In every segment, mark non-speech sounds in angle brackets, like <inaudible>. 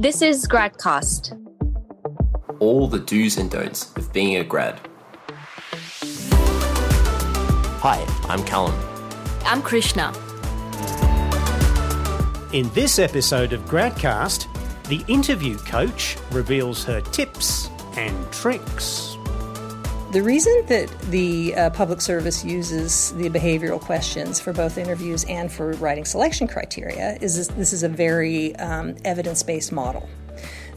This is Gradcast. All the do's and don'ts of being a grad. Hi, I'm Callum. I'm Krishna. In this episode of Gradcast, the interview coach reveals her tips and tricks. The reason that the uh, public service uses the behavioral questions for both interviews and for writing selection criteria is this, this is a very um, evidence based model.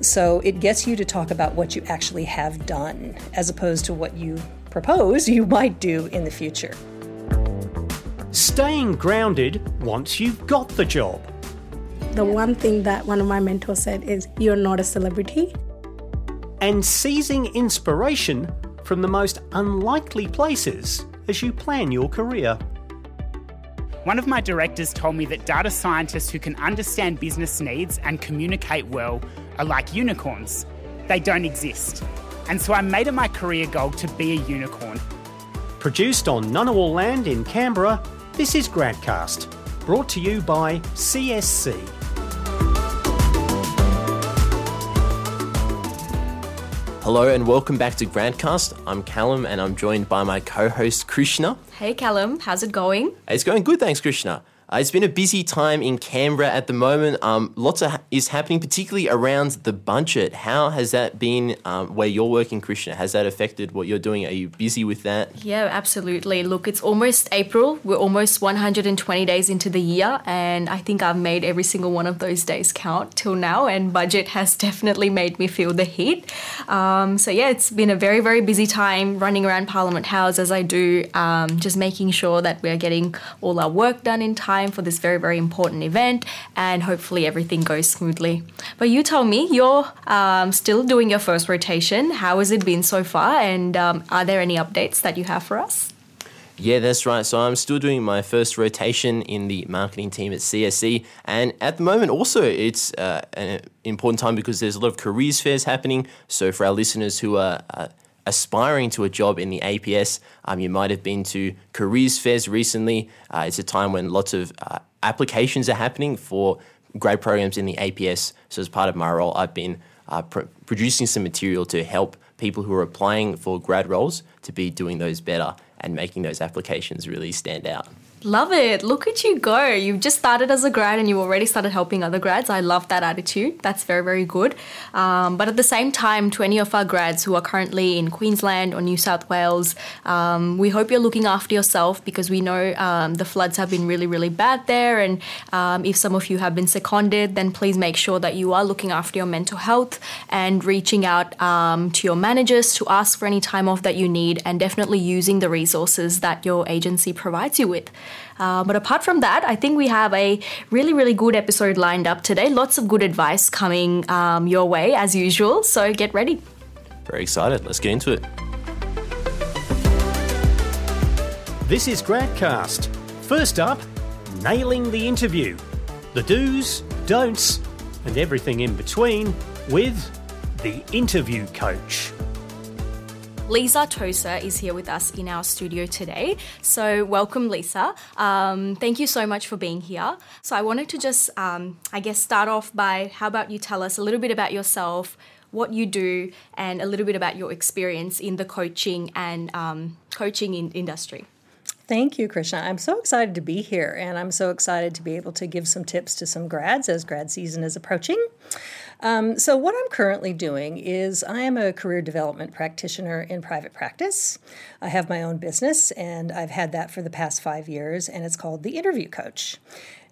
So it gets you to talk about what you actually have done as opposed to what you propose you might do in the future. Staying grounded once you've got the job. The one thing that one of my mentors said is, You're not a celebrity. And seizing inspiration from the most unlikely places as you plan your career. One of my directors told me that data scientists who can understand business needs and communicate well are like unicorns. They don't exist. And so I made it my career goal to be a unicorn. Produced on Ngunnawal land in Canberra, this is Gradcast, brought to you by CSC. Hello and welcome back to Gradcast. I'm Callum and I'm joined by my co host Krishna. Hey, Callum, how's it going? It's going good, thanks, Krishna. Uh, it's been a busy time in Canberra at the moment. Um, lots of ha- is happening, particularly around the budget. How has that been um, where you're working, Krishna? Has that affected what you're doing? Are you busy with that? Yeah, absolutely. Look, it's almost April. We're almost 120 days into the year, and I think I've made every single one of those days count till now. And budget has <laughs> definitely made me feel the heat. Um, so yeah, it's been a very very busy time running around Parliament House as I do, um, just making sure that we're getting all our work done in time for this very, very important event, and hopefully everything goes smoothly. But you tell me, you're um, still doing your first rotation. How has it been so far, and um, are there any updates that you have for us? Yeah, that's right. So I'm still doing my first rotation in the marketing team at CSC, and at the moment, also it's uh, an important time because there's a lot of careers fairs happening. So for our listeners who are uh, aspiring to a job in the APS, um, you might have been to careers fairs recently. Uh, it's a time when lots of uh, applications are happening for grad programs in the APS. So, as part of my role, I've been uh, pr- producing some material to help people who are applying for grad roles to be doing those better and making those applications really stand out. Love it. Look at you go. You've just started as a grad and you've already started helping other grads. I love that attitude. That's very, very good. Um, but at the same time, to any of our grads who are currently in Queensland or New South Wales, um, we hope you're looking after yourself because we know um, the floods have been really, really bad there. And um, if some of you have been seconded, then please make sure that you are looking after your mental health and reaching out um, to your managers to ask for any time off that you need and definitely using the resources that your agency provides you with. Uh, but apart from that, I think we have a really, really good episode lined up today. Lots of good advice coming um, your way as usual. So get ready. Very excited. Let's get into it. This is Gradcast. First up, nailing the interview. The do's, don'ts, and everything in between with the interview coach. Lisa Tozer is here with us in our studio today. So, welcome, Lisa. Um, thank you so much for being here. So, I wanted to just, um, I guess, start off by how about you tell us a little bit about yourself, what you do, and a little bit about your experience in the coaching and um, coaching in industry. Thank you, Krishna. I'm so excited to be here, and I'm so excited to be able to give some tips to some grads as grad season is approaching. Um, so, what I'm currently doing is I am a career development practitioner in private practice. I have my own business, and I've had that for the past five years, and it's called The Interview Coach.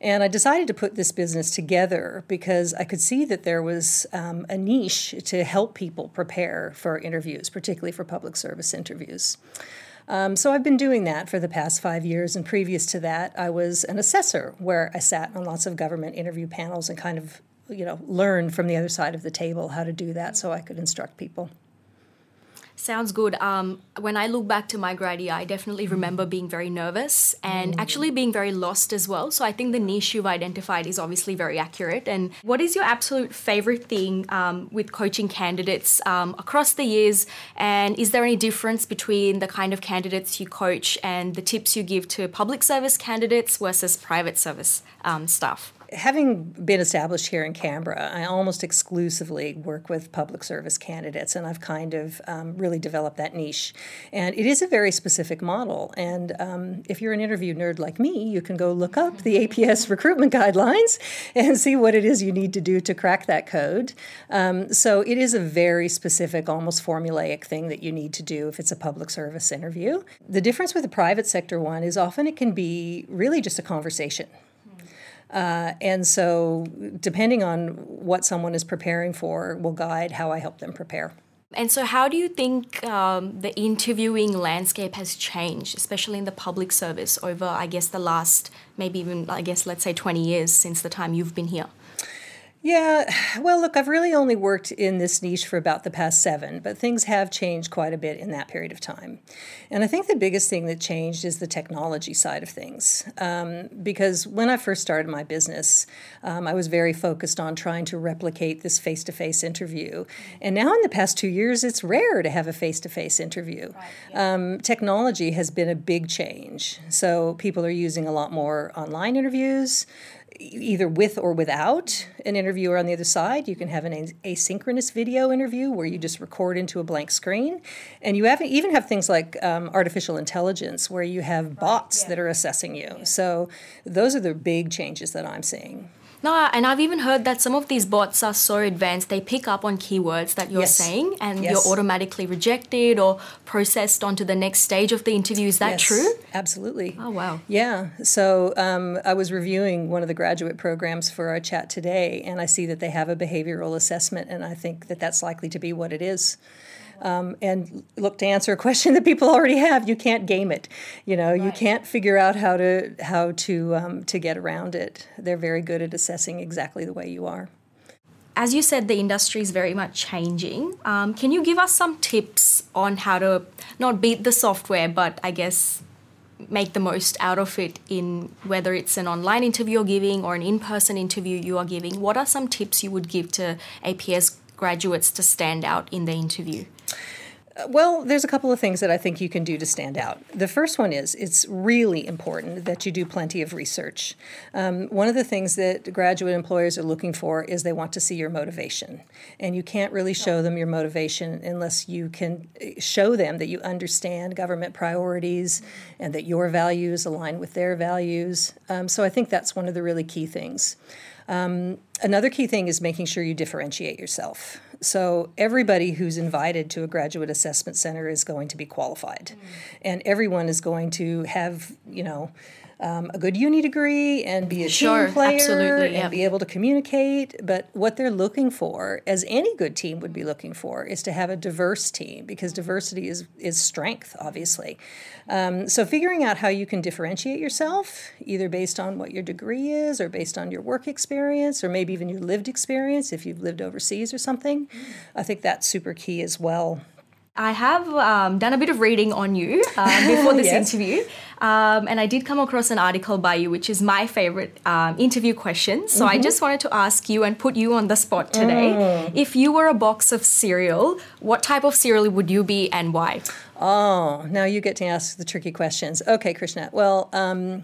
And I decided to put this business together because I could see that there was um, a niche to help people prepare for interviews, particularly for public service interviews. Um, so I've been doing that for the past five years, and previous to that, I was an assessor where I sat on lots of government interview panels and kind of you know, learn from the other side of the table how to do that so I could instruct people. Sounds good. Um, when I look back to my grad year, I definitely remember being very nervous and mm. actually being very lost as well. So I think the niche you've identified is obviously very accurate. And what is your absolute favorite thing um, with coaching candidates um, across the years? And is there any difference between the kind of candidates you coach and the tips you give to public service candidates versus private service um, staff? Having been established here in Canberra, I almost exclusively work with public service candidates, and I've kind of um, really developed that niche. And it is a very specific model. And um, if you're an interview nerd like me, you can go look up the <laughs> APS recruitment guidelines and see what it is you need to do to crack that code. Um, so it is a very specific, almost formulaic thing that you need to do if it's a public service interview. The difference with the private sector one is often it can be really just a conversation. Uh, and so, depending on what someone is preparing for, will guide how I help them prepare. And so, how do you think um, the interviewing landscape has changed, especially in the public service, over, I guess, the last maybe even, I guess, let's say 20 years since the time you've been here? Yeah, well, look, I've really only worked in this niche for about the past seven, but things have changed quite a bit in that period of time. And I think the biggest thing that changed is the technology side of things. Um, because when I first started my business, um, I was very focused on trying to replicate this face to face interview. And now, in the past two years, it's rare to have a face to face interview. Right, yeah. um, technology has been a big change. So people are using a lot more online interviews either with or without an interviewer on the other side. You can have an asynchronous video interview where you just record into a blank screen. And you have, even have things like um, artificial intelligence where you have bots yeah. that are assessing you. Yeah. So those are the big changes that I'm seeing. No, and I've even heard that some of these bots are so advanced they pick up on keywords that you're yes. saying and yes. you're automatically rejected or processed onto the next stage of the interview. Is that yes, true? Absolutely. Oh, wow. Yeah. So um, I was reviewing one of the graduate programs for our chat today, and I see that they have a behavioral assessment, and I think that that's likely to be what it is. Um, and look to answer a question <laughs> that people already have. You can't game it. You know, right. you can't figure out how to how to um, to get around it. They're very good at assessing exactly the way you are. As you said, the industry is very much changing. Um, can you give us some tips on how to not beat the software, but I guess make the most out of it in whether it's an online interview you're giving or an in-person interview you are giving what are some tips you would give to aps graduates to stand out in the interview well, there's a couple of things that I think you can do to stand out. The first one is it's really important that you do plenty of research. Um, one of the things that graduate employers are looking for is they want to see your motivation. And you can't really show them your motivation unless you can eh, show them that you understand government priorities and that your values align with their values. Um, so I think that's one of the really key things. Um, another key thing is making sure you differentiate yourself. So everybody who's invited to a graduate assessment center is going to be qualified, mm. and everyone is going to have you know um, a good uni degree and be a sure, team player absolutely, and be able to communicate. But what they're looking for, as any good team would be looking for, is to have a diverse team because diversity is is strength, obviously. Um, so figuring out how you can differentiate yourself, either based on what your degree is, or based on your work experience, or maybe even your lived experience if you've lived overseas or something, I think that's super key as well. I have um, done a bit of reading on you um, <laughs> before this yes. interview, um, and I did come across an article by you, which is my favorite um, interview question. So mm-hmm. I just wanted to ask you and put you on the spot today. Mm. If you were a box of cereal, what type of cereal would you be and why? Oh, now you get to ask the tricky questions. Okay, Krishna. Well, um,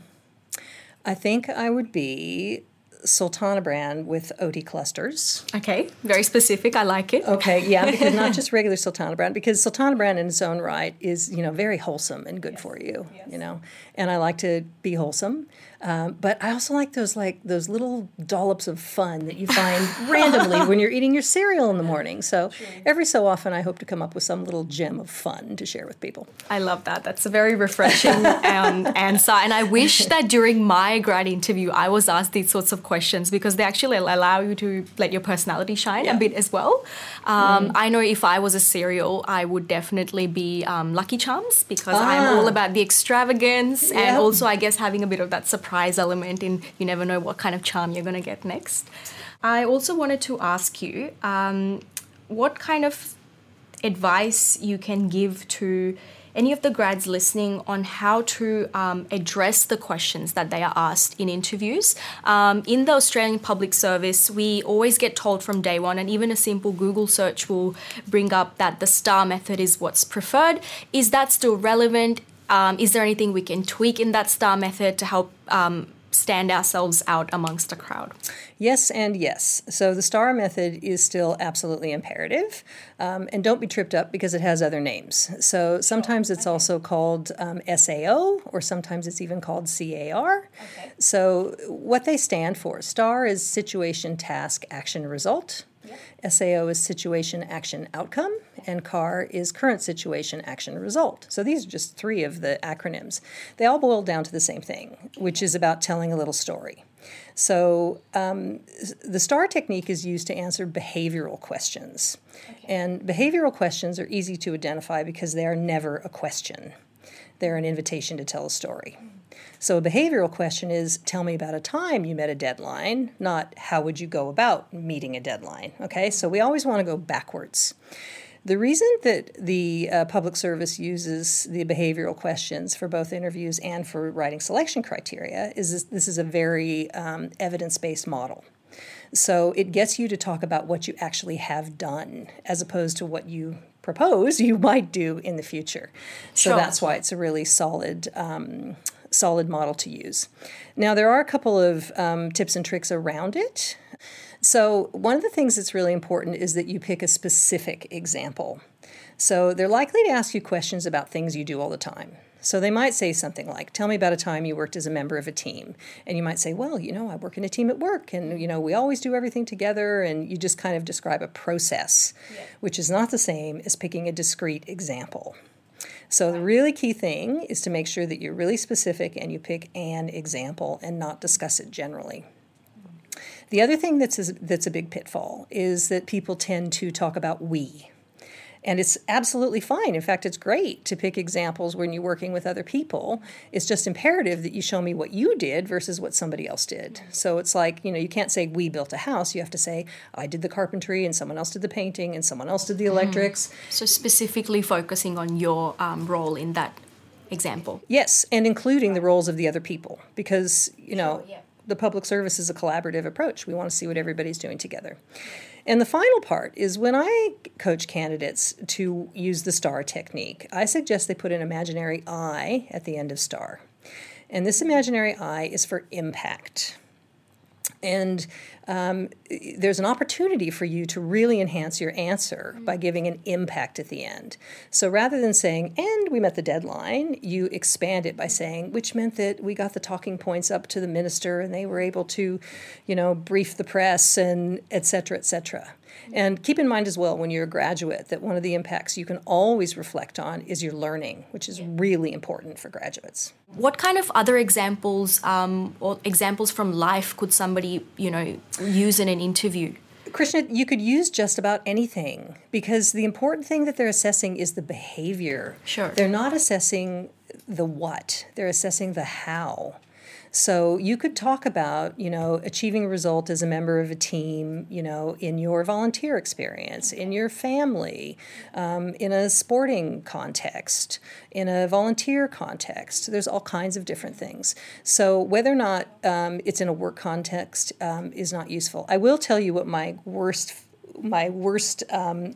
I think I would be Sultana Bran with oat clusters. Okay, very specific. I like it. Okay, yeah, <laughs> because not just regular Sultana Bran, because Sultana Bran in its own right is you know very wholesome and good yes. for you. Yes. You know, and I like to be wholesome. Um, but I also like those like those little dollops of fun that you find <laughs> randomly when you're eating your cereal in the morning. So every so often, I hope to come up with some little gem of fun to share with people. I love that. That's a very refreshing <laughs> um, answer, and I wish that during my grad interview I was asked these sorts of questions because they actually allow you to let your personality shine yeah. a bit as well. Um, mm. I know if I was a cereal, I would definitely be um, Lucky Charms because ah. I'm all about the extravagance and also I guess having a bit of that surprise surprise element in you never know what kind of charm you're going to get next. I also wanted to ask you um, what kind of advice you can give to any of the grads listening on how to um, address the questions that they are asked in interviews. Um, in the Australian public service, we always get told from day one, and even a simple Google search will bring up that the STAR method is what's preferred. Is that still relevant? Um, is there anything we can tweak in that STAR method to help um, stand ourselves out amongst a crowd? Yes, and yes. So the STAR method is still absolutely imperative. Um, and don't be tripped up because it has other names. So sometimes it's also called um, SAO, or sometimes it's even called CAR. Okay. So what they stand for STAR is Situation, Task, Action, Result. SAO is situation, action, outcome, and CAR is current situation, action, result. So these are just three of the acronyms. They all boil down to the same thing, which is about telling a little story. So um, the STAR technique is used to answer behavioral questions. Okay. And behavioral questions are easy to identify because they are never a question, they're an invitation to tell a story. So a behavioral question is tell me about a time you met a deadline, not how would you go about meeting a deadline. Okay, so we always want to go backwards. The reason that the uh, public service uses the behavioral questions for both interviews and for writing selection criteria is this, this is a very um, evidence based model. So it gets you to talk about what you actually have done as opposed to what you propose <laughs> you might do in the future. So sure. that's why it's a really solid um, solid model to use. Now, there are a couple of um, tips and tricks around it. So, one of the things that's really important is that you pick a specific example. So, they're likely to ask you questions about things you do all the time. So they might say something like, "Tell me about a time you worked as a member of a team." And you might say, "Well, you know, I work in a team at work, and you know, we always do everything together." And you just kind of describe a process, yeah. which is not the same as picking a discrete example. So the really key thing is to make sure that you're really specific and you pick an example and not discuss it generally. The other thing that's a, that's a big pitfall is that people tend to talk about we. And it's absolutely fine. In fact, it's great to pick examples when you're working with other people. It's just imperative that you show me what you did versus what somebody else did. So it's like, you know, you can't say we built a house. You have to say I did the carpentry and someone else did the painting and someone else did the electrics. Mm. So specifically focusing on your um, role in that example. Yes, and including the roles of the other people because, you know, sure, yeah. the public service is a collaborative approach. We want to see what everybody's doing together. And the final part is when I coach candidates to use the STAR technique, I suggest they put an imaginary I at the end of STAR. And this imaginary I is for impact. And um, there's an opportunity for you to really enhance your answer by giving an impact at the end. So rather than saying, and we met the deadline, you expand it by saying, which meant that we got the talking points up to the minister and they were able to, you know, brief the press and et cetera, et cetera. And keep in mind as well when you're a graduate that one of the impacts you can always reflect on is your learning, which is really important for graduates. What kind of other examples um, or examples from life could somebody, you know, use in an interview? Krishna, you could use just about anything because the important thing that they're assessing is the behavior. Sure. They're not assessing the what, they're assessing the how. So you could talk about, you know, achieving a result as a member of a team, you know, in your volunteer experience, in your family, um, in a sporting context, in a volunteer context. There's all kinds of different things. So whether or not um, it's in a work context um, is not useful. I will tell you what my worst my worst um,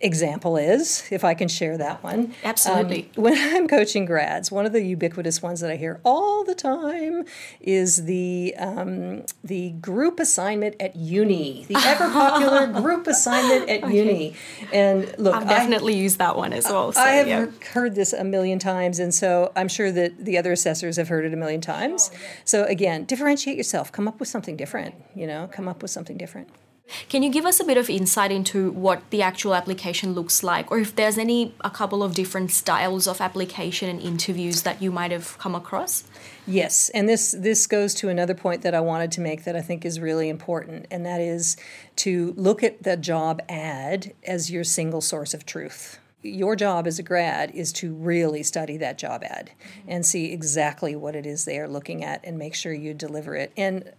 example is, if I can share that one. Absolutely. Um, when <laughs> I'm coaching grads, one of the ubiquitous ones that I hear all the time is the um, the group assignment at uni, the <laughs> ever popular group assignment at okay. uni. And look, I've definitely I, used that one as well. So, I have yeah. heard this a million times, and so I'm sure that the other assessors have heard it a million times. So again, differentiate yourself. Come up with something different. You know, come up with something different. Can you give us a bit of insight into what the actual application looks like, or if there's any a couple of different styles of application and interviews that you might have come across? Yes, and this this goes to another point that I wanted to make that I think is really important, and that is to look at the job ad as your single source of truth your job as a grad is to really study that job ad and see exactly what it is they are looking at and make sure you deliver it. And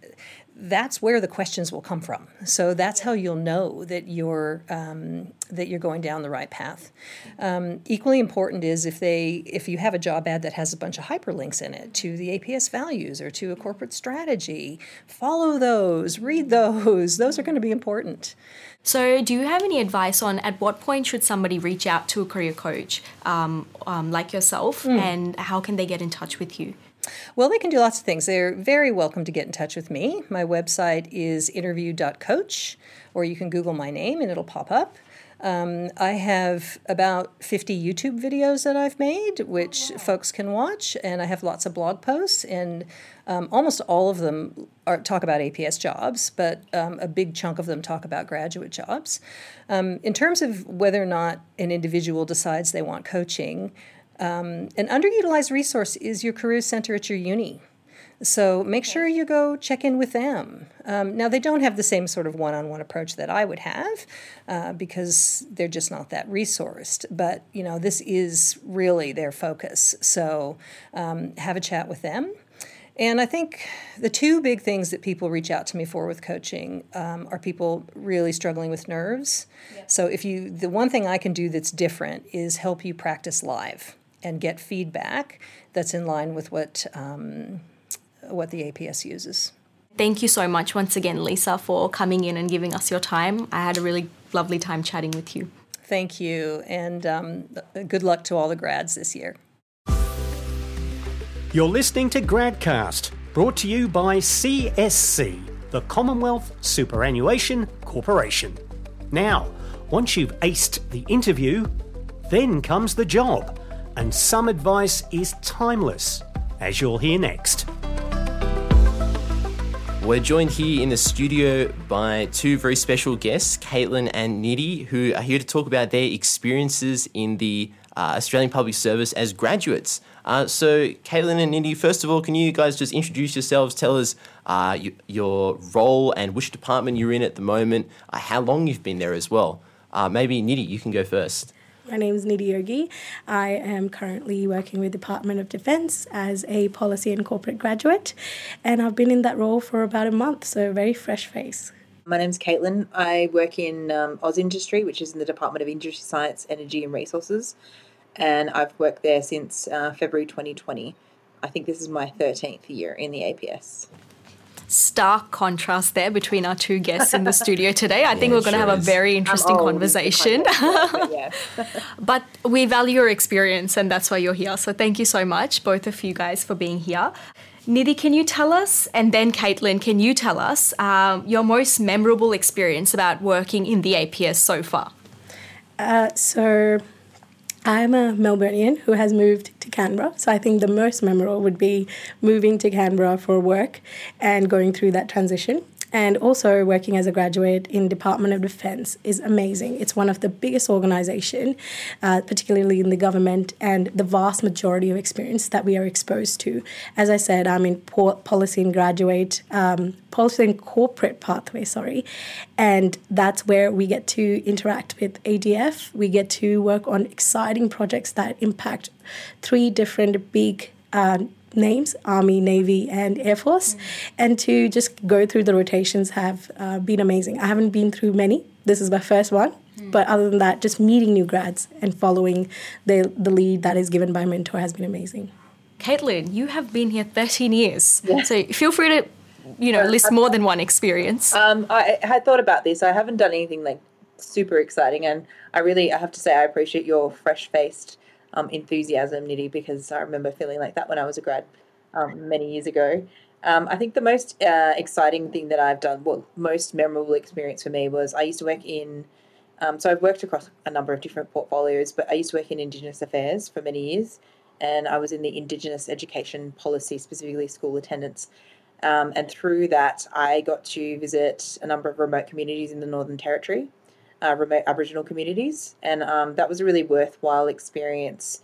that's where the questions will come from. So that's how you'll know that you're um, that you're going down the right path. Um, equally important is if they if you have a job ad that has a bunch of hyperlinks in it to the APS values or to a corporate strategy, follow those, read those. Those are going to be important. So, do you have any advice on at what point should somebody reach out to a career coach um, um, like yourself, mm. and how can they get in touch with you? Well, they can do lots of things. They're very welcome to get in touch with me. My website is interview.coach, or you can Google my name and it'll pop up. Um, I have about 50 YouTube videos that I've made, which oh, folks can watch, and I have lots of blog posts, and um, almost all of them are, talk about APS jobs, but um, a big chunk of them talk about graduate jobs. Um, in terms of whether or not an individual decides they want coaching, um, an underutilized resource is your career center at your uni. So make sure you go check in with them. Um, now, they don't have the same sort of one on one approach that I would have uh, because they're just not that resourced. But, you know, this is really their focus. So um, have a chat with them. And I think the two big things that people reach out to me for with coaching um, are people really struggling with nerves. So if you, the one thing I can do that's different is help you practice live and get feedback that's in line with what um, what the APS uses. Thank you so much once again, Lisa, for coming in and giving us your time. I had a really lovely time chatting with you. Thank you, and um, good luck to all the grads this year. You're listening to Gradcast, brought to you by CSC, the Commonwealth Superannuation Corporation. Now, once you've aced the interview, then comes the job, and some advice is timeless, as you'll hear next. We're joined here in the studio by two very special guests, Caitlin and Nidhi, who are here to talk about their experiences in the uh, Australian Public Service as graduates. Uh, so, Caitlin and Nidhi, first of all, can you guys just introduce yourselves? Tell us uh, your role and which department you're in at the moment, uh, how long you've been there as well. Uh, maybe Nidhi, you can go first. My name is Nidhi Yogi. I am currently working with Department of Defence as a policy and corporate graduate, and I've been in that role for about a month, so very fresh face. My name's Caitlin. I work in um, AusIndustry, which is in the Department of Industry Science, Energy and Resources, and I've worked there since uh, February 2020. I think this is my 13th year in the APS stark contrast there between our two guests in the <laughs> studio today. I yeah, think we're going to have is. a very interesting conversation. <laughs> <laughs> but we value your experience, and that's why you're here. So thank you so much, both of you guys, for being here. Nidhi, can you tell us, and then Caitlin, can you tell us um, your most memorable experience about working in the APS so far? Uh, so I'm a Melburnian who has moved to Canberra, so I think the most memorable would be moving to Canberra for work and going through that transition and also working as a graduate in Department of Defense is amazing. It's one of the biggest organization, uh, particularly in the government, and the vast majority of experience that we are exposed to. As I said, I'm in policy and graduate, um, policy and corporate pathway, sorry, and that's where we get to interact with ADF. We get to work on exciting projects that impact three different big uh, names Army, Navy, and Air Force. Mm. And to just go through the rotations have uh, been amazing. I haven't been through many, this is my first one. Mm. But other than that, just meeting new grads and following the, the lead that is given by mentor has been amazing. Caitlin, you have been here 13 years. Yeah. So feel free to, you know, list more than one experience. Um, I had thought about this. I haven't done anything like super exciting. And I really, I have to say, I appreciate your fresh faced um, enthusiasm, Nidhi, because I remember feeling like that when I was a grad um, many years ago. Um, I think the most uh, exciting thing that I've done, well, most memorable experience for me was I used to work in, um, so I've worked across a number of different portfolios, but I used to work in Indigenous affairs for many years, and I was in the Indigenous education policy, specifically school attendance. Um, and through that, I got to visit a number of remote communities in the Northern Territory uh, remote Aboriginal communities, and um, that was a really worthwhile experience.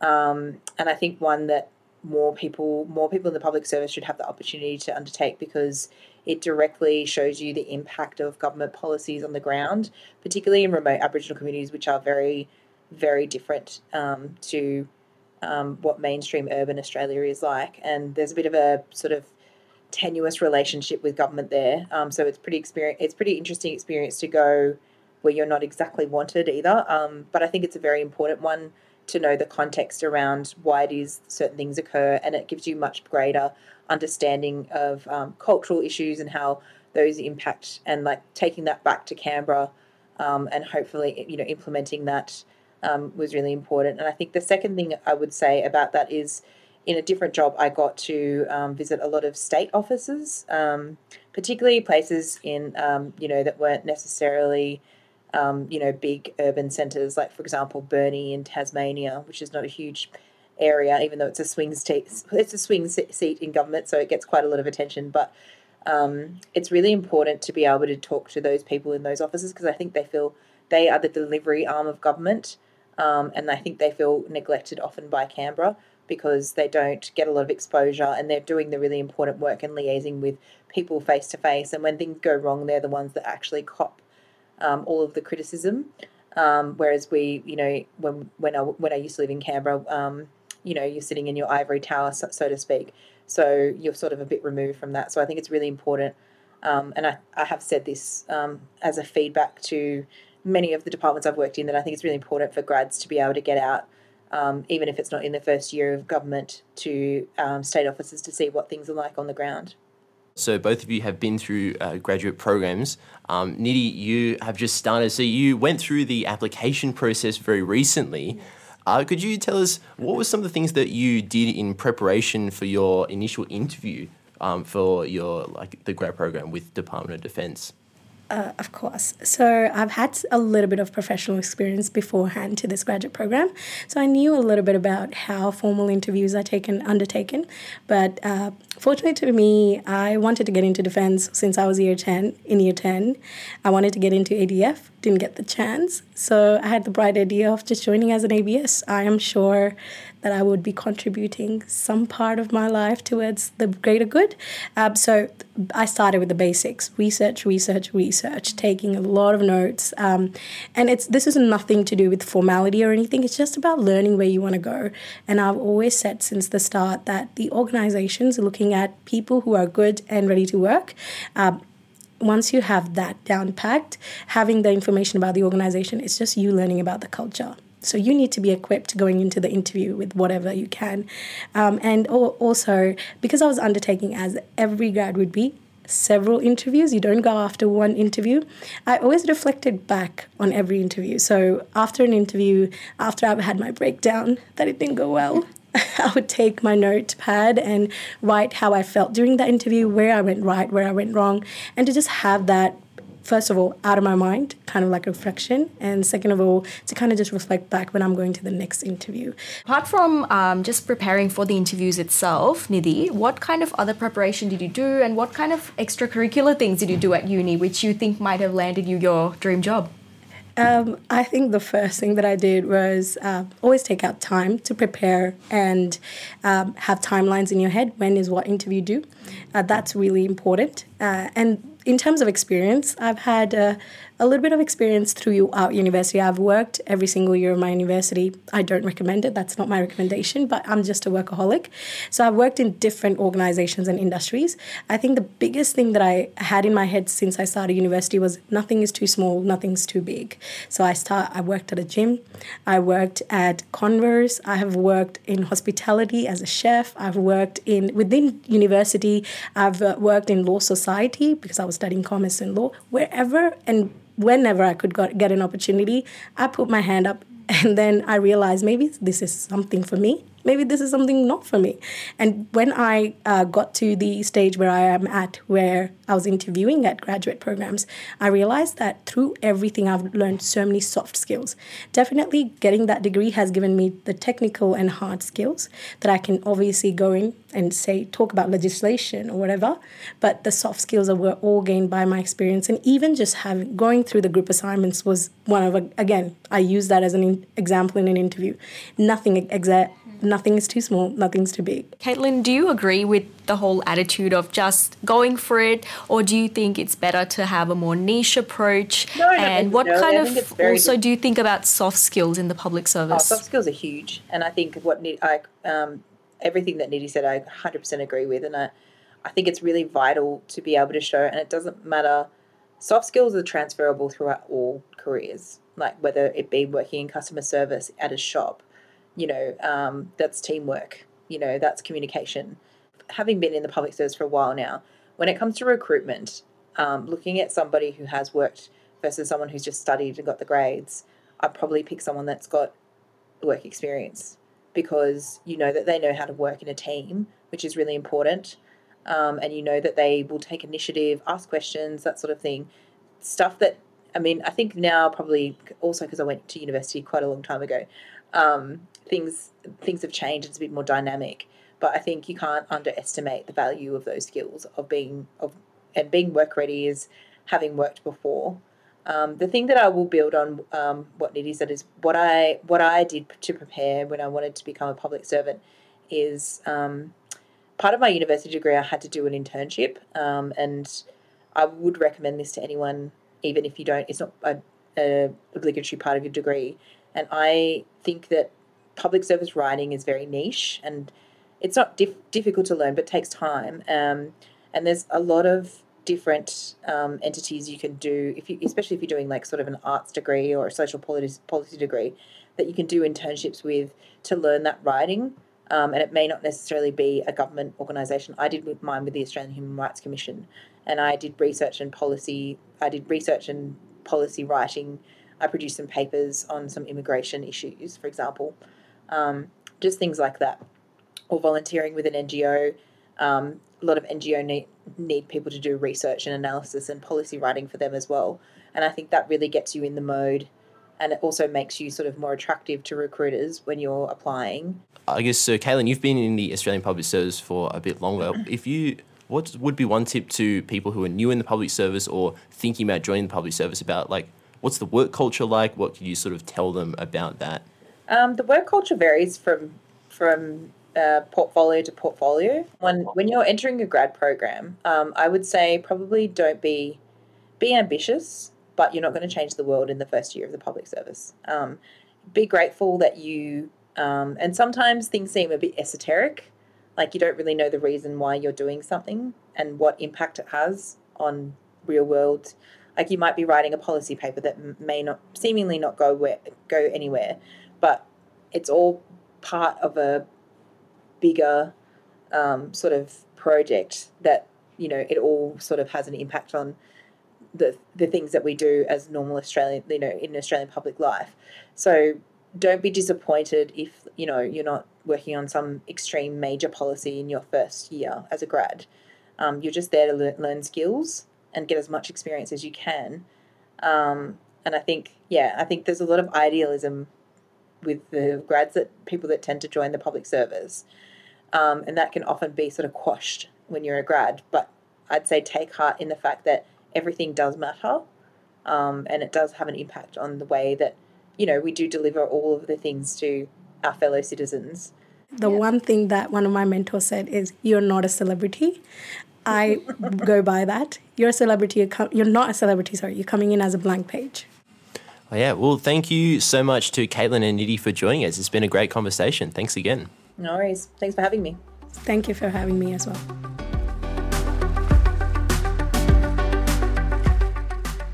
Um, and I think one that more people, more people in the public service should have the opportunity to undertake because it directly shows you the impact of government policies on the ground, particularly in remote Aboriginal communities, which are very, very different um, to um, what mainstream urban Australia is like. And there's a bit of a sort of tenuous relationship with government there. Um, so it's pretty experience. It's pretty interesting experience to go where you're not exactly wanted either. Um, but I think it's a very important one to know the context around why it is certain things occur, and it gives you much greater understanding of um, cultural issues and how those impact, and like taking that back to Canberra, um, and hopefully you know implementing that um, was really important. And I think the second thing I would say about that is in a different job, I got to um, visit a lot of state offices, um, particularly places in um, you know that weren't necessarily um, you know big urban centres, like for example Burnie in Tasmania, which is not a huge area, even though it's a swing. It's a swing seat in government, so it gets quite a lot of attention. But um, it's really important to be able to talk to those people in those offices because I think they feel they are the delivery arm of government, um, and I think they feel neglected often by Canberra because they don't get a lot of exposure and they're doing the really important work and liaising with people face to face. And when things go wrong, they're the ones that actually cop um, all of the criticism. Um, whereas we, you know, when when I when I used to live in Canberra, um, you know, you're sitting in your ivory tower, so, so, to speak. So you're sort of a bit removed from that. So I think it's really important. Um, and I, I have said this um, as a feedback to many of the departments I've worked in that I think it's really important for grads to be able to get out um, even if it's not in the first year of government, to state offices to see what things are like on the ground. So both of you have been through uh, graduate programs. Um, Nidhi, you have just started. So you went through the application process very recently. Yes. Uh, could you tell us what were some of the things that you did in preparation for your initial interview um, for your like the grad program with Department of Defence? Uh, of course. So I've had a little bit of professional experience beforehand to this graduate program, so I knew a little bit about how formal interviews are taken undertaken. But uh, fortunately to me, I wanted to get into defense since I was year ten. In year ten, I wanted to get into ADF, didn't get the chance, so I had the bright idea of just joining as an APS. I am sure that I would be contributing some part of my life towards the greater good. Um, so I started with the basics: research, research, research, taking a lot of notes. Um, and it's this is nothing to do with formality or anything. It's just about learning where you want to go. And I've always said since the start that the organizations are looking at people who are good and ready to work. Um, once you have that down packed, having the information about the organization, it's just you learning about the culture. So you need to be equipped going into the interview with whatever you can. Um, and also, because I was undertaking as every grad would be, several interviews. You don't go after one interview. I always reflected back on every interview. So after an interview, after I've had my breakdown that it didn't go well, <laughs> I would take my notepad and write how I felt during that interview, where I went right, where I went wrong, and to just have that first of all, out of my mind, kind of like a reflection, and second of all, to kind of just reflect back when I'm going to the next interview. Apart from um, just preparing for the interviews itself, Nidhi, what kind of other preparation did you do, and what kind of extracurricular things did you do at uni which you think might have landed you your dream job? Um, I think the first thing that I did was uh, always take out time to prepare and um, have timelines in your head. When is what interview due? Uh, that's really important. Uh, and in terms of experience, I've had uh, a little bit of experience throughout university. I've worked every single year of my university. I don't recommend it, that's not my recommendation, but I'm just a workaholic. So I've worked in different organizations and industries. I think the biggest thing that I had in my head since I started university was nothing is too small, nothing's too big. So I start I worked at a gym, I worked at Converse, I have worked in hospitality as a chef, I've worked in within university, I've uh, worked in law society because I was studying commerce and law, wherever and whenever I could got, get an opportunity, I put my hand up and then I realized maybe this is something for me maybe this is something not for me. And when I uh, got to the stage where I am at, where I was interviewing at graduate programs, I realized that through everything I've learned so many soft skills. Definitely getting that degree has given me the technical and hard skills that I can obviously go in and say, talk about legislation or whatever. But the soft skills were all gained by my experience. And even just having going through the group assignments was one of, again, I use that as an example in an interview. Nothing exact nothing is too small, nothing's too big. Caitlin, do you agree with the whole attitude of just going for it, or do you think it's better to have a more niche approach? No, and what no, kind of also do you think about soft skills in the public oh, service? Oh, soft skills are huge, and I think what I um, everything that Nidhi said, I 100% agree with, and I, I think it's really vital to be able to show, and it doesn't matter. Soft skills are transferable throughout all careers, like whether it be working in customer service at a shop, you know, um, that's teamwork, you know, that's communication. Having been in the public service for a while now, when it comes to recruitment, um, looking at somebody who has worked versus someone who's just studied and got the grades, I'd probably pick someone that's got work experience because you know that they know how to work in a team, which is really important. Um, and you know that they will take initiative, ask questions, that sort of thing. Stuff that, I mean, I think now probably also because I went to university quite a long time ago, um, things things have changed. It's a bit more dynamic. But I think you can't underestimate the value of those skills of being of and being work ready is having worked before. Um, the thing that I will build on um, what Nidhi said is what I what I did to prepare when I wanted to become a public servant is um, part of my university degree. I had to do an internship, um, and I would recommend this to anyone, even if you don't. It's not a, a obligatory part of your degree, and I think that public service writing is very niche and it's not dif- difficult to learn, but takes time. Um, and there's a lot of different um, entities you can do if you, especially if you're doing like sort of an arts degree or a social policy policy degree, that you can do internships with to learn that writing. Um, and it may not necessarily be a government organisation. I did mine with the Australian Human Rights Commission, and I did research and policy. I did research and policy writing. I produced some papers on some immigration issues, for example, um, just things like that or volunteering with an NGO. Um, a lot of NGO need, need people to do research and analysis and policy writing for them as well. And I think that really gets you in the mode and it also makes you sort of more attractive to recruiters when you're applying. I guess so, Caitlin, you've been in the Australian Public Service for a bit longer. if you, what would be one tip to people who are new in the public service or thinking about joining the public service about like what's the work culture like? What can you sort of tell them about that? Um, the work culture varies from from uh, portfolio to portfolio. When when you're entering a grad program, um, I would say probably don't be be ambitious, but you're not going to change the world in the first year of the public service. Um, be grateful that you um, and sometimes things seem a bit esoteric, like you don't really know the reason why you're doing something and what impact it has on real world. Like you might be writing a policy paper that may not seemingly not go where go anywhere, but it's all part of a bigger um, sort of project that you know it all sort of has an impact on the the things that we do as normal Australian you know in Australian public life. So don't be disappointed if you know you're not working on some extreme major policy in your first year as a grad. Um, you're just there to learn, learn skills and get as much experience as you can. Um, and I think yeah, I think there's a lot of idealism with the grads that people that tend to join the public service um, and that can often be sort of quashed when you're a grad. But I'd say take heart in the fact that everything does matter, um, and it does have an impact on the way that you know we do deliver all of the things to our fellow citizens. The yeah. one thing that one of my mentors said is, "You're not a celebrity." I go by that. You're a celebrity. You're, com- you're not a celebrity. Sorry, you're coming in as a blank page. Oh, yeah. Well, thank you so much to Caitlin and Nidhi for joining us. It's been a great conversation. Thanks again. No worries. Thanks for having me. Thank you for having me as well.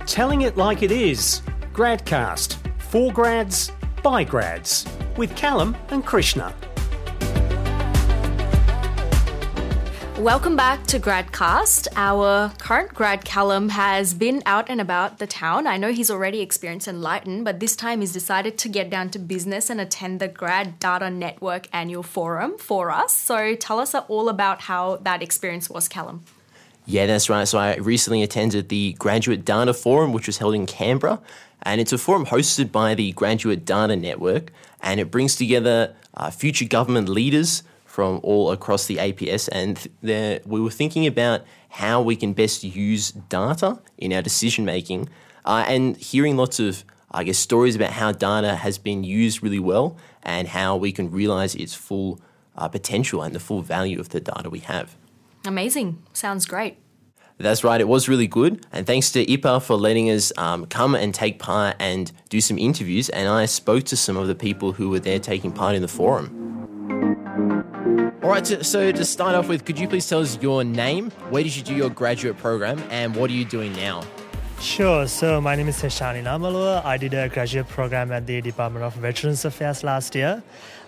Telling it like it is. Gradcast. For grads, by grads. With Callum and Krishna. Welcome back to Gradcast. Our current grad Callum has been out and about the town. I know he's already experienced Enlighten, but this time he's decided to get down to business and attend the Grad Data Network annual forum for us. So tell us all about how that experience was, Callum. Yeah, that's right. So I recently attended the Graduate Data Forum, which was held in Canberra. And it's a forum hosted by the Graduate Data Network, and it brings together uh, future government leaders from all across the APS, and there, we were thinking about how we can best use data in our decision making, uh, and hearing lots of, I guess, stories about how data has been used really well and how we can realize its full uh, potential and the full value of the data we have. Amazing. Sounds great. That's right, it was really good. And thanks to IPAA for letting us um, come and take part and do some interviews. And I spoke to some of the people who were there taking part in the forum. All right, so to start off with, could you please tell us your name? Where did you do your graduate program and what are you doing now? Sure. So my name is Seshani Namalua. I did a graduate program at the Department of Veterans Affairs last year.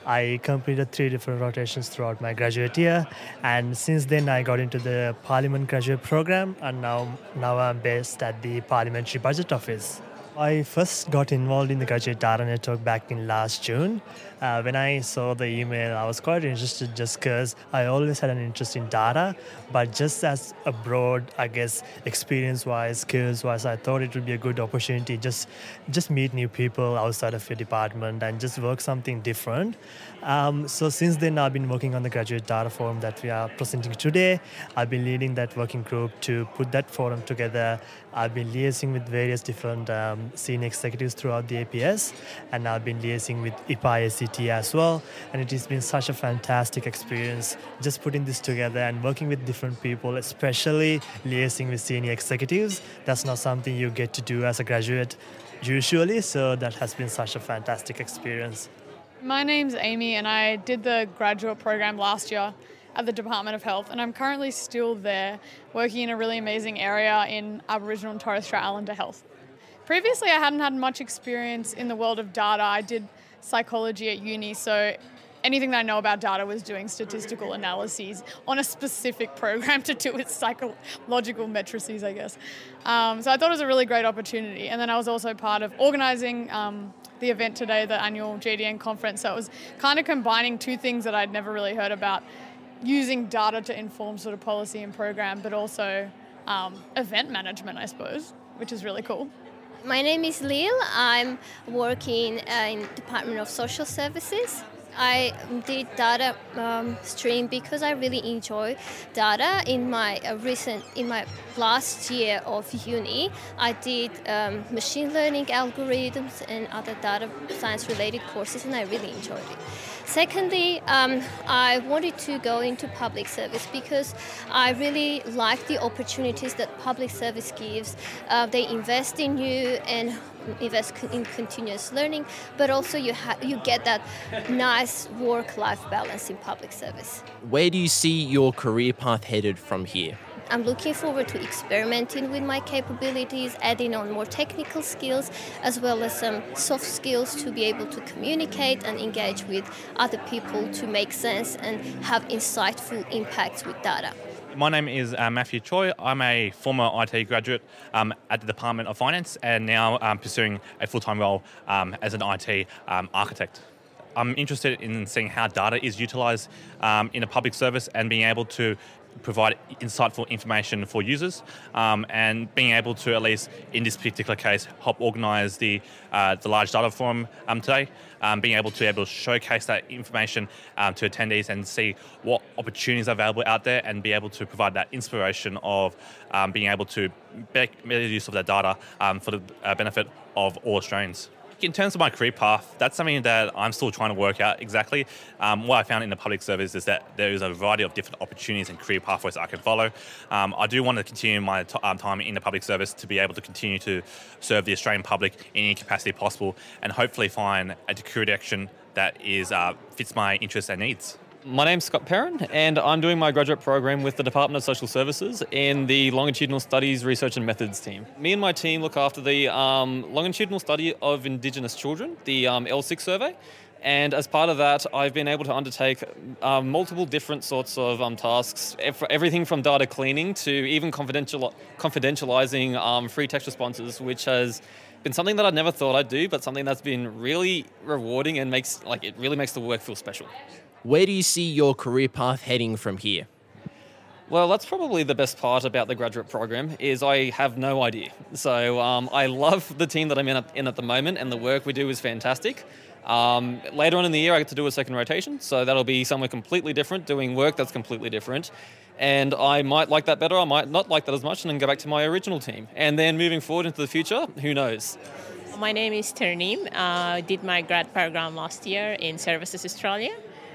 I completed three different rotations throughout my graduate year, and since then I got into the Parliament graduate program, and now now I'm based at the Parliamentary Budget Office. I first got involved in the Graduate Data Network back in last June. Uh, when I saw the email, I was quite interested just because I always had an interest in data, but just as a broad, I guess, experience-wise, skills-wise, I thought it would be a good opportunity just just meet new people outside of your department and just work something different. Um, so since then, I've been working on the graduate data forum that we are presenting today. I've been leading that working group to put that forum together. I've been liaising with various different um, senior executives throughout the APS, and I've been liaising with IPAA ACT as well. And it has been such a fantastic experience just putting this together and working with different people, especially liaising with senior executives. That's not something you get to do as a graduate usually, so that has been such a fantastic experience. My name's Amy, and I did the graduate program last year at the Department of Health, and I'm currently still there working in a really amazing area in Aboriginal and Torres Strait Islander health. Previously, I hadn't had much experience in the world of data. I did psychology at uni, so anything that I know about data was doing statistical analyses on a specific program <laughs> to do with psychological matrices, I guess. Um, so I thought it was a really great opportunity. And then I was also part of organising um, the event today, the annual GDN conference. So it was kind of combining two things that I'd never really heard about using data to inform sort of policy and program, but also um, event management, I suppose, which is really cool. My name is Lil. I'm working uh, in Department of Social Services. I did data um, stream because I really enjoy data. In my uh, recent, in my last year of uni, I did um, machine learning algorithms and other data science related courses, and I really enjoyed it. Secondly, um, I wanted to go into public service because I really like the opportunities that public service gives. Uh, they invest in you and invest in continuous learning, but also you ha- you get that nice work-life balance in public service. Where do you see your career path headed from here? I'm looking forward to experimenting with my capabilities, adding on more technical skills as well as some soft skills to be able to communicate and engage with other people to make sense and have insightful impacts with data. My name is uh, Matthew Choi. I'm a former IT graduate um, at the Department of Finance and now um, pursuing a full time role um, as an IT um, architect. I'm interested in seeing how data is utilised um, in a public service and being able to provide insightful information for users um, and being able to at least in this particular case help organize the uh, the large data forum um, today um, being able to able to showcase that information um, to attendees and see what opportunities are available out there and be able to provide that inspiration of um, being able to make better use of that data um, for the uh, benefit of all Australians in terms of my career path, that's something that I'm still trying to work out exactly. Um, what I found in the public service is that there is a variety of different opportunities and career pathways I can follow. Um, I do want to continue my t- um, time in the public service to be able to continue to serve the Australian public in any capacity possible and hopefully find a career direction that is uh, fits my interests and needs. My name's Scott Perrin, and I'm doing my graduate program with the Department of Social Services in the Longitudinal Studies Research and Methods team. Me and my team look after the um, longitudinal study of Indigenous children, the um, LSIC survey. And as part of that, I've been able to undertake um, multiple different sorts of um, tasks, everything from data cleaning to even confidential, confidentializing um, free text responses, which has been something that I never thought I'd do, but something that's been really rewarding and makes like it really makes the work feel special. Where do you see your career path heading from here? Well, that's probably the best part about the graduate program is I have no idea. So um, I love the team that I'm in at, in at, the moment, and the work we do is fantastic. Um, later on in the year, I get to do a second rotation, so that'll be somewhere completely different, doing work that's completely different. And I might like that better, I might not like that as much, and then go back to my original team. And then moving forward into the future, who knows? My name is Terneem. Uh, I did my grad program last year in Services Australia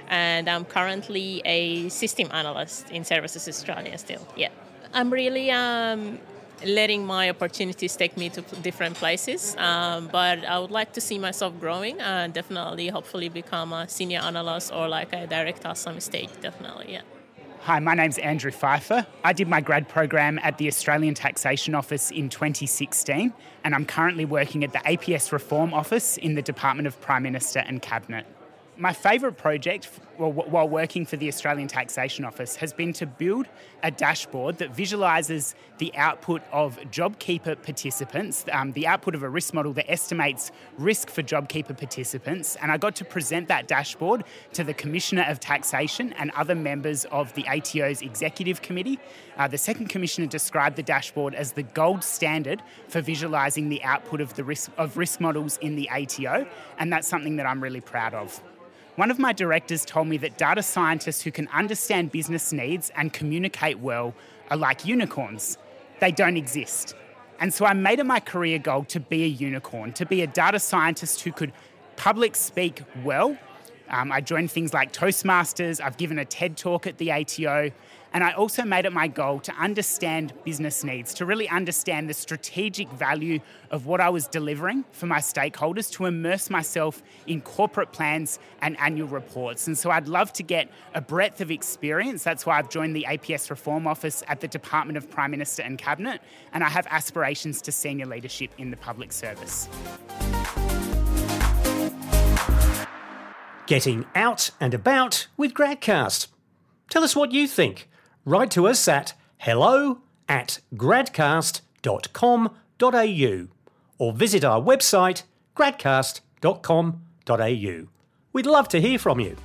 and I'm currently a system analyst in Services Australia still. Yeah. I'm really um, letting my opportunities take me to different places, um, but I would like to see myself growing and definitely, hopefully, become a senior analyst or like a director some stage, definitely, yeah. Hi, my name's Andrew Pfeiffer. I did my grad program at the Australian Taxation Office in 2016, and I'm currently working at the APS Reform Office in the Department of Prime Minister and Cabinet. My favourite project while working for the Australian Taxation Office has been to build a dashboard that visualises the output of JobKeeper participants, um, the output of a risk model that estimates risk for JobKeeper participants. And I got to present that dashboard to the Commissioner of Taxation and other members of the ATO's Executive Committee. Uh, the second Commissioner described the dashboard as the gold standard for visualising the output of the risk of risk models in the ATO, and that's something that I'm really proud of. One of my directors told me that data scientists who can understand business needs and communicate well are like unicorns. They don't exist. And so I made it my career goal to be a unicorn, to be a data scientist who could public speak well. Um, I joined things like Toastmasters, I've given a TED talk at the ATO, and I also made it my goal to understand business needs, to really understand the strategic value of what I was delivering for my stakeholders, to immerse myself in corporate plans and annual reports. And so I'd love to get a breadth of experience. That's why I've joined the APS Reform Office at the Department of Prime Minister and Cabinet, and I have aspirations to senior leadership in the public service. Getting out and about with Gradcast. Tell us what you think write to us at hello at gradcast.com.au or visit our website gradcast.com.au. We'd love to hear from you.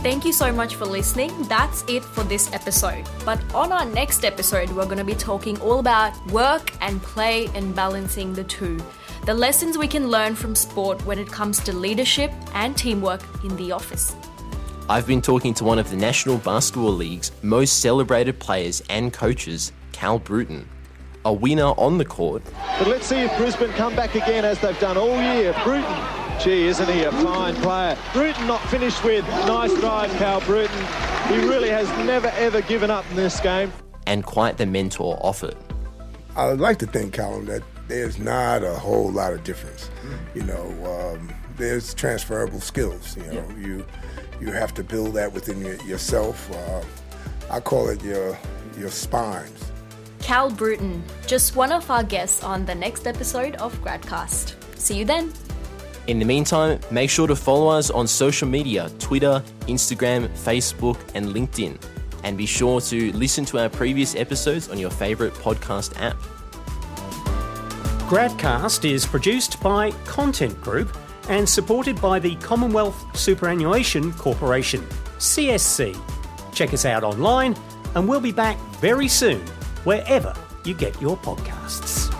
Thank you so much for listening. That's it for this episode. But on our next episode, we're going to be talking all about work and play and balancing the two. The lessons we can learn from sport when it comes to leadership and teamwork in the office. I've been talking to one of the National Basketball League's most celebrated players and coaches, Cal Bruton. A winner on the court. But let's see if Brisbane come back again as they've done all year. Bruton, gee, isn't he a fine player? Bruton not finished with nice drive, Cal Bruton. He really has never ever given up in this game. And quite the mentor off it. I would like to think, Callum, that there's not a whole lot of difference. You know, um, there's transferable skills. You know, yeah. you you have to build that within your, yourself. Uh, I call it your your spines. Cal Bruton, just one of our guests on the next episode of Gradcast. See you then. In the meantime, make sure to follow us on social media Twitter, Instagram, Facebook, and LinkedIn. And be sure to listen to our previous episodes on your favourite podcast app. Gradcast is produced by Content Group and supported by the Commonwealth Superannuation Corporation, CSC. Check us out online, and we'll be back very soon, wherever you get your podcasts.